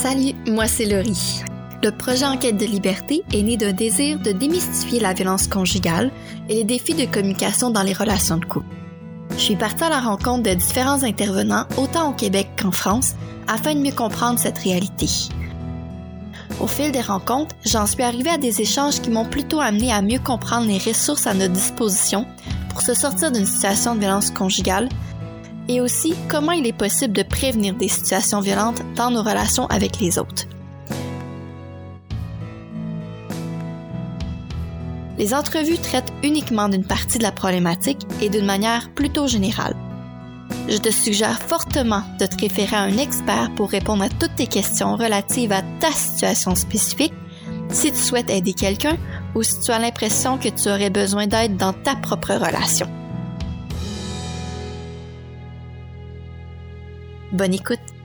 Salut, moi c'est Laurie. Le projet Enquête de liberté est né d'un désir de démystifier la violence conjugale et les défis de communication dans les relations de couple. Je suis partie à la rencontre de différents intervenants, autant au Québec qu'en France, afin de mieux comprendre cette réalité. Au fil des rencontres, j'en suis arrivée à des échanges qui m'ont plutôt amené à mieux comprendre les ressources à notre disposition pour se sortir d'une situation de violence conjugale et aussi comment il est possible de prévenir des situations violentes dans nos relations avec les autres. Les entrevues traitent uniquement d'une partie de la problématique et d'une manière plutôt générale. Je te suggère fortement de te référer à un expert pour répondre à toutes tes questions relatives à ta situation spécifique, si tu souhaites aider quelqu'un ou si tu as l'impression que tu aurais besoin d'aide dans ta propre relation. Bonne écoute!